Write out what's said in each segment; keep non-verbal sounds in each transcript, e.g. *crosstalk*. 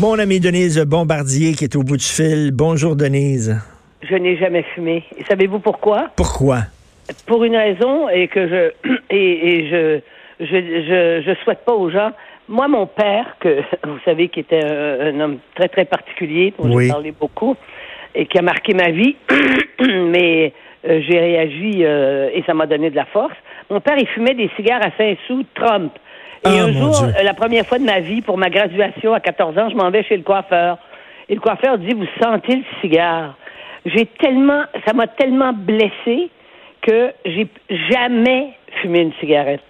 Mon ami Denise Bombardier qui est au bout du fil. Bonjour Denise. Je n'ai jamais fumé. Et savez-vous pourquoi? Pourquoi? Pour une raison et que je et, et je, je je je souhaite pas aux gens. Moi, mon père, que *laughs* vous savez, qui était un, un homme très très particulier, dont Oui. j'ai parlé beaucoup et qui a marqué ma vie, *clears throat* mais euh, j'ai réagi euh, et ça m'a donné de la force. Mon père, il fumait des cigares à 5 sous Trump. Et Ah, un mon jour, euh, la première fois de ma vie, pour ma graduation à 14 ans, je m'en vais chez le coiffeur. Et le coiffeur dit, vous sentez le cigare? J'ai tellement, ça m'a tellement blessé que j'ai jamais fumé une cigarette.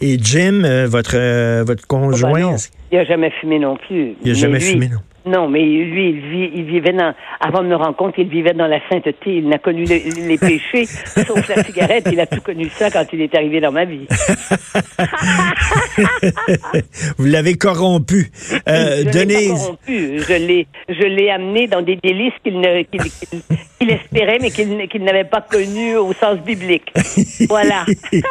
Et Jim, euh, votre, euh, votre Oh, ben conjoint, il a jamais fumé non plus. il n'a Mais jamais lui- fumé, non? Non, mais lui, il, vit, il vivait dans. Avant de me il vivait dans la sainteté. Il n'a connu les, les péchés, *laughs* sauf la cigarette. Il a tout connu ça quand il est arrivé dans ma vie. *laughs* Vous l'avez corrompu. Euh, je pas Denise, corrompu. Je l'ai, je l'ai amené dans des délices qu'il ne, qu'il, qu'il- qu'il espérait, mais qu'il, n'avait pas connu au sens biblique. Voilà. *laughs*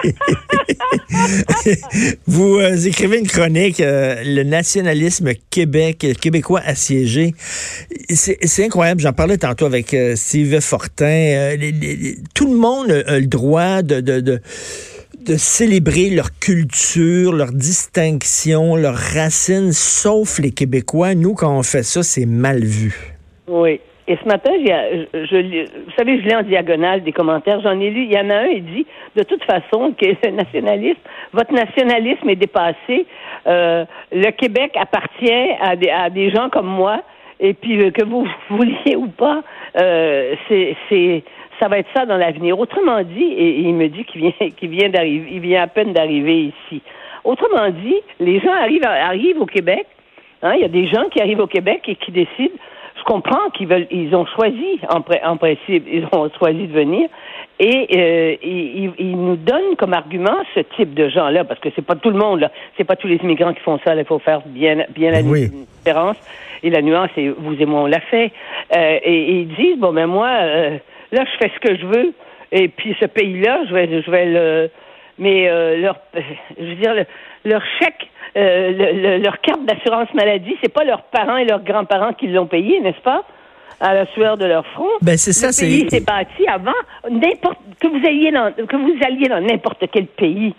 vous euh, écrivez une chronique, euh, le nationalisme Québec, québécois assiégé. C'est incroyable. J'en parlais tantôt avec euh, Steve Fortin. Les- les- les- tout le monde a, a le droit de, de, de, de célébrer leur culture, leur distinction, leurs racines, sauf les Québécois. Nous, quand on fait ça, c'est mal vu. Oui. Et ce matin, lis- vous savez, je lis en diagonale des commentaires. J'en ai lu. Il y en a un, il dit, de toute façon, que *laughs* votre nationalisme est dépassé. Euh, le Québec appartient à des, à des gens comme moi. Et puis, euh, que vous *laughs* vouliez ou pas, euh, c'est, c'est, ça va être ça dans l'avenir. Autrement dit, et, et il me dit qu'il vient, *laughs* qu'il vient d'arriver, il vient à peine d'arriver ici. Autrement dit, les gens arrivent, arrivent au Québec. Hein, il y a des gens qui arrivent au Québec et qui décident. Je comprends qu'ils veulent, ils ont choisi en, pri- en principe, ils ont choisi de venir et euh, ils, ils- ils nous donnent comme argument ce type de gens-là parce que c'est pas tout le monde là, c'est pas tous les immigrants qui font ça. là, Il faut faire bien, bien la Oui. différence et la nuance. Et vous et moi on l'a fait. Euh, et, et ils disent bon ben moi euh, là je fais ce que je veux et puis ce pays-là je vais, je vais le mais euh, leur, *laughs* je veux dire, le- leur chèque, euh, le- le- leur carte d'assurance maladie, c'est pas leurs parents et leurs grands-parents qui l'ont payé, n'est-ce pas? À la sueur de leur front. Ben, c'est ça, le c'est- pays s'est bâti avant n'importe que vous alliez dans que vous alliez dans n'importe quel pays.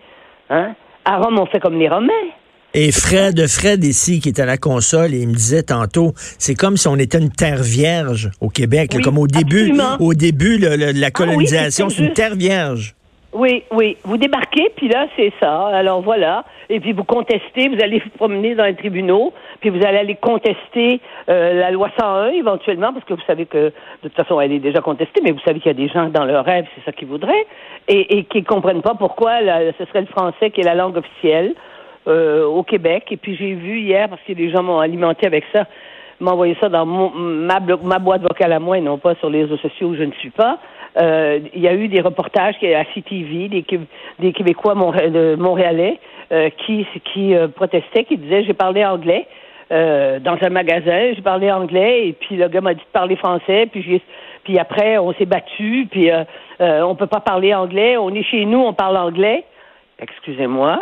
Hein? À Rome, on fait comme les Romains. Et Fred, Fred ici, qui est à la console, et il me disait tantôt, c'est comme si on était une terre vierge au Québec, là, comme au début, absolument. au début le- le- de la colonisation, c'est c'est une terre vierge. Oui, oui. Vous débarquez, puis là, c'est ça. Alors voilà. Et puis vous contestez, vous allez vous promener dans les tribunaux, puis vous allez aller contester euh, la loi 101 éventuellement, parce que vous savez que de toute façon, elle est déjà contestée, mais vous savez qu'il y a des gens dans leur rêve, c'est ça qu'ils voudraient, et, et qui ne comprennent pas pourquoi ce serait le français qui est la langue officielle euh, au Québec. Et puis j'ai vu hier, parce que les gens m'ont alimenté avec ça, m'ont envoyé ça dans mon- ma, ma boîte vocale à moi et non pas sur les réseaux sociaux où je ne suis pas. Euh, Il y a eu des reportages à CTV, des, des Québécois de Montréalais euh, qui, qui euh, protestaient, qui disaient j'ai parlé anglais euh, dans un magasin, j'ai parlé anglais et puis le gars m'a dit de parler français, puis puis après on s'est battu, puis euh, euh, on peut pas parler anglais, on est chez nous, on parle anglais. Excusez-moi,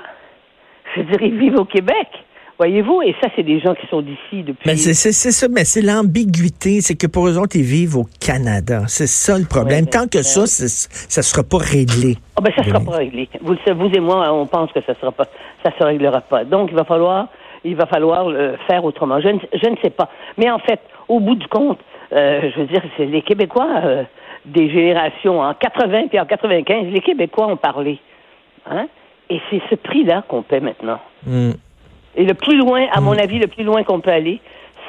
je ils vivent au Québec. Voyez-vous, et ça, c'est des gens qui sont d'ici depuis. Mais c'est c'est- c'est ça, mais c'est l'ambiguïté, c'est que pour eux autres, ils vivent au Canada. C'est ça le problème. Ouais, Tant que ça, ça sera pas réglé. Ah ben ça sera pas réglé. Vous, vous et moi, on pense que ça sera pas, ça se réglera pas. Donc il va falloir, il va falloir le faire autrement. Je ne, je ne sais pas. Mais en fait, au bout du compte, euh, je veux dire, c'est les Québécois euh, des générations en 80 puis en 95, les Québécois ont parlé, hein? Et c'est ce prix-là qu'on paie maintenant. Hmm. Et le plus loin, à mon avis, le plus loin qu'on peut aller,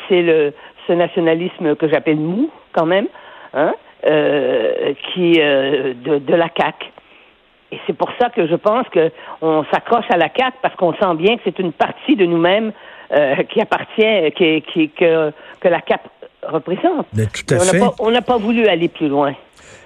c'est le ce nationalisme que j'appelle mou, quand même, hein, euh, qui euh, de, de la CAC. Et c'est pour ça que je pense qu'on s'accroche à la CAQ parce qu'on sent bien que c'est une partie de nous-mêmes euh, qui appartient, qui, qui, que, que la CAQ représente. Mais tout à fait. On n'a pas, voulu aller plus loin.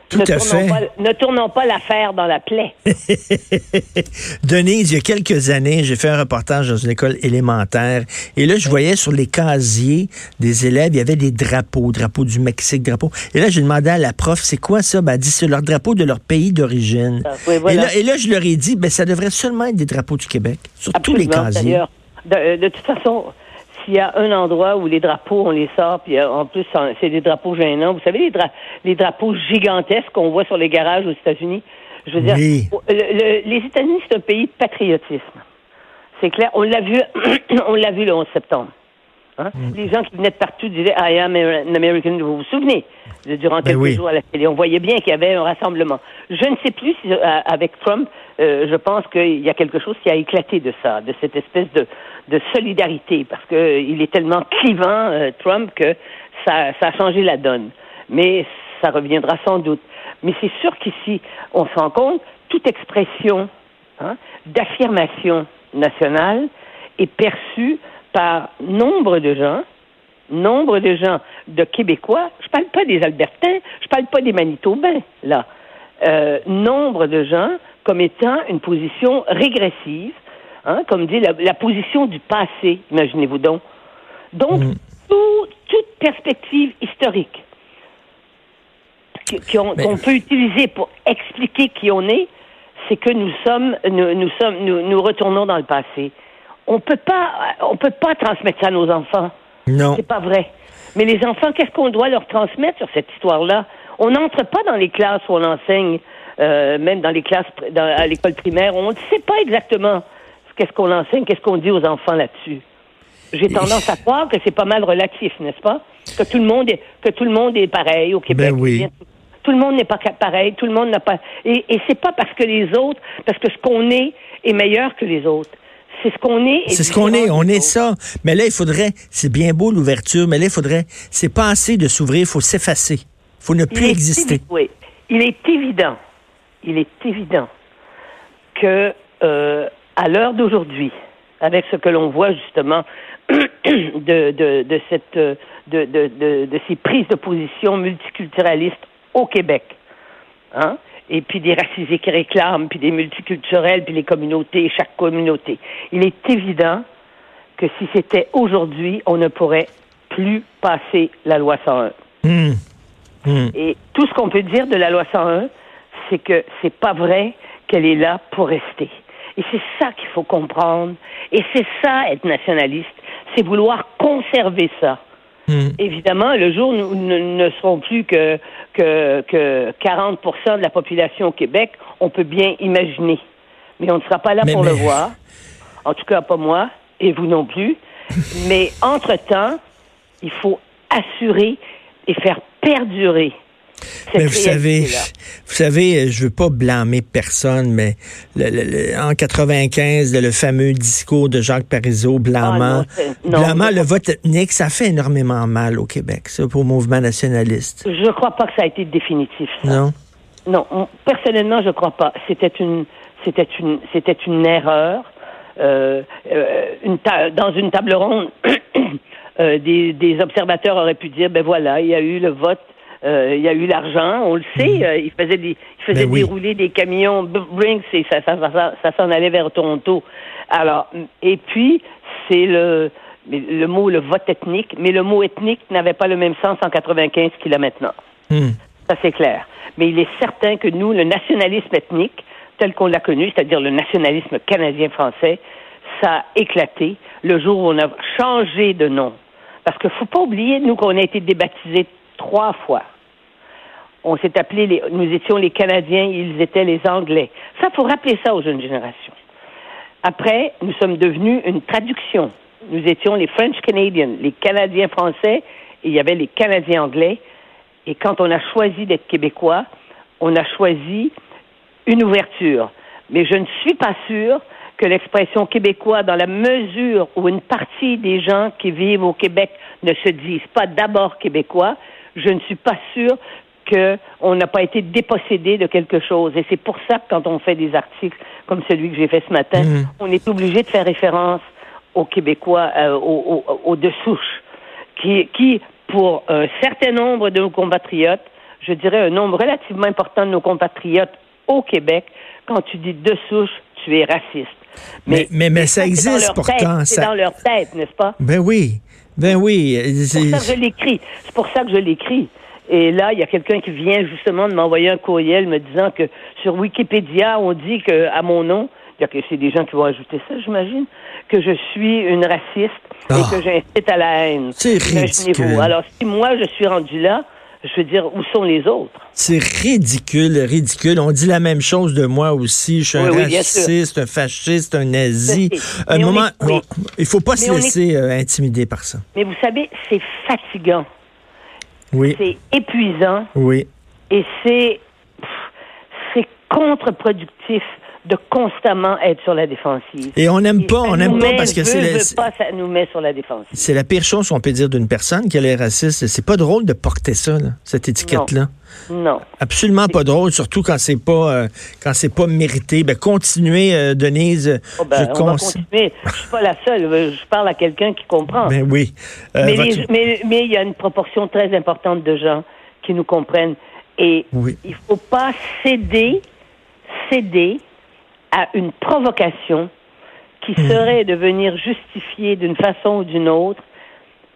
Tout ne à fait. Pas, ne tournons pas l'affaire dans la plaie. *laughs* Denise, il y a quelques années, j'ai fait un reportage dans une école élémentaire et là, je voyais sur les casiers des élèves, il y avait des drapeaux, drapeaux du Mexique, drapeaux. Et là, j'ai demandé à la prof, c'est quoi ça? Ben, elle dit, c'est leur drapeau de leur pays d'origine. Ah, oui, voilà. et, là, je leur ai dit, ben, ça devrait seulement être des drapeaux du Québec, sur tous les casiers. De, de toute façon, s'il y a un endroit où les drapeaux, on les sort, puis euh, en plus, c'est des drapeaux gênants. Vous savez, les, les drapeaux gigantesques qu'on voit sur les garages aux États-Unis? Je veux dire, les États-Unis, c'est un pays de patriotisme. C'est clair. On l'a vu, *clears throat* on l'a vu le 11 septembre. Hein? Mm. Les gens qui venaient de partout disaient I am an American. Vous vous souvenez durant ben quelques jours à la télé, on voyait bien qu'il y avait un rassemblement. Je ne sais plus si, euh, avec Trump, euh, je pense qu'il y a quelque chose qui a éclaté de ça, de cette espèce de, de solidarité, parce que il est tellement clivant euh, Trump que ça, ça a changé la donne. Mais ça reviendra sans doute. Mais c'est sûr qu'ici, on se rend compte, toute expression hein, d'affirmation nationale est perçue par nombre de gens, nombre de gens de Québécois, je parle pas des Albertains, je parle pas des Manitobains, là, euh, nombre de gens comme étant une position régressive, hein, comme dit la, position du passé, imaginez-vous donc. Donc, mm. toute perspective historique qu'on peut utiliser pour expliquer qui on est, c'est que nous sommes, nous, sommes, nous retournons dans le passé. On peut pas, on peut pas transmettre ça à nos enfants. Non. C'est pas vrai. Mais les enfants, qu'est-ce qu'on doit leur transmettre sur cette histoire-là? On n'entre pas dans les classes où on enseigne, euh, même dans les classes à l'école primaire, on ne sait pas exactement qu'est-ce qu'on enseigne, qu'est-ce qu'on dit aux enfants là-dessus. J'ai tendance à croire que c'est pas mal relatif, n'est-ce pas? Que tout le monde est, que tout le monde est pareil au Québec. Ben oui. Tout le monde n'est pas pareil, tout le monde n'a pas. Et, et c'est pas parce que les autres, parce que ce qu'on est est meilleur que les autres. C'est ce qu'on est. C'est ce qu'on est, on est ça. Mais là, il faudrait, c'est bien beau l'ouverture, mais là, il faudrait, c'est pas assez de s'ouvrir, il faut s'effacer. Il faut ne plus exister. Oui. Il est évident, il est évident que euh, à l'heure d'aujourd'hui, avec ce que l'on voit justement *clears throat* de, de, de, cette, de, de, de, de ces prises de position multiculturalistes au Québec, hein, et puis des racisés qui réclament, puis des multiculturels, puis les communautés, chaque communauté. Il est évident que si c'était aujourd'hui, on ne pourrait plus passer la loi 101. Mmh. Mmh. Et tout ce qu'on peut dire de la loi 101, c'est que c'est pas vrai qu'elle est là pour rester. Et c'est ça qu'il faut comprendre. Et c'est ça être nationaliste, c'est vouloir conserver ça. Hmm. Évidemment, le jour où nous ne serons plus que, que, que 40% de la population au Québec, on peut bien imaginer. Mais on ne sera pas là pour le voir. En tout cas, pas moi, et vous non plus. *laughs* mais entre-temps, il faut assurer et faire perdurer mais vous savez, vous savez, je veux pas blâmer personne, mais en 95, le fameux discours de Jacques Parizeau blâmant, ah, le vote ethnique, ça fait énormément mal au Québec, ça, pour le mouvement nationaliste. Je crois pas que ça a été définitif. Non? Non, personnellement, je crois pas. C'était une, c'était une, c'était une erreur. Euh, euh, une dans une table ronde, *coughs* euh, des, des observateurs auraient pu dire, ben voilà, il y a eu le vote euh, il y a eu l'argent, on le sait. Mhm. Euh, il faisait, des, il faisait ben dérouler des camions Brinks et ça, ça, ça, ça s'en allait vers Toronto. Alors, et puis, c'est le, le mot, le vote ethnique, mais le mot ethnique n'avait pas le même sens en 95 qu'il a maintenant. Hmm. Ça, c'est clair. Mais il est certain que nous, le nationalisme ethnique, tel qu'on l'a connu, c'est-à-dire le nationalisme canadien-français, ça a éclaté le jour où on a changé de nom. Parce qu'il ne faut pas oublier, nous, qu'on a été débaptisés trois fois on s'est appelé, nous étions les Canadiens, ils étaient les Anglais. Ça, faut rappeler ça aux jeunes générations. Après, nous sommes devenus une traduction. Nous étions les French Canadians, les Canadiens français, et il y avait les Canadiens anglais. Et quand on a choisi d'être québécois, on a choisi une ouverture. Mais je ne suis pas sûre que l'expression québécois, dans la mesure où une partie des gens qui vivent au Québec ne se disent pas d'abord québécois, je ne suis pas sûre qu'on n'a pas été dépossédé de quelque chose. Et c'est pour ça que quand on fait des articles comme celui que j'ai fait ce matin, Mhm. on est obligé de faire référence aux Québécois, euh, aux, aux, aux de souche, qui, qui, pour un certain nombre de nos compatriotes, je dirais un nombre relativement important de nos compatriotes au Québec, quand tu dis de souche, tu es raciste. Mais- mais- mais ça existe dans leur pourtant, tête, C'est ça- dans leur tête, n'est-ce pas? Ben oui. Ben oui. C'est pour ça que je l'écris. C'est pour ça que je l'écris. Et là, il y a quelqu'un qui vient justement de m'envoyer un courriel me disant que sur Wikipédia, on dit que à mon nom, il y a que c'est des gens qui vont ajouter ça, j'imagine, que je suis une raciste Ah. et que j'incite à la haine. C'est ridicule. Alors, si moi je suis rendu là, je veux dire, où sont les autres? C'est ridicule, ridicule. On dit la même chose de moi aussi. Je suis un Oui, raciste, un fasciste, un nazi. Un moment, est- il faut pas Mais se est- laisser euh, intimider par ça. Mais vous savez, c'est fatigant, Oui, c'est épuisant oui. et c'est contre-productif de constamment être sur la défensive. Et on n'aime pas, on n'aime pas parce que c'est la- pas, ça nous met sur la défensive. c'est la pire chose qu'on peut dire d'une personne qu'elle est raciste. C'est pas drôle de porter ça, là, cette étiquette-là. Non. Absolument pas drôle, surtout quand c'est pas euh, quand c'est pas mérité. Ben continuez, euh, Denise. Oh, ben, je on va continuer. Je suis pas la seule. Je parle à quelqu'un qui comprend. Ben oui. Euh, mais, votre- les- mais mais il y a une proportion très importante de gens qui nous comprennent. Et Oui. il faut pas céder, céder à une provocation qui Hmm. serait de venir justifier d'une façon ou d'une autre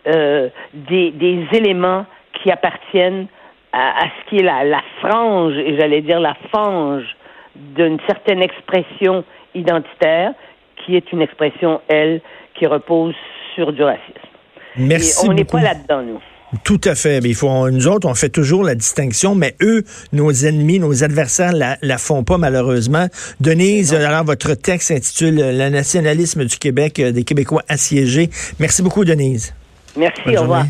euh, des, des éléments qui appartiennent à, à ce qui est la, la frange, et j'allais dire la fange d'une certaine expression identitaire, qui est une expression, elle, qui repose sur du racisme. Merci et on n'est pas là-dedans, nous. Tout à fait. Mais il faut, nous autres, on fait toujours la distinction, mais eux, nos ennemis, nos adversaires, la, la font pas malheureusement. Denise, alors votre texte s'intitule Le nationalisme du Québec, euh, des Québécois assiégés. Merci beaucoup, Denise. Merci, Bonne au revoir.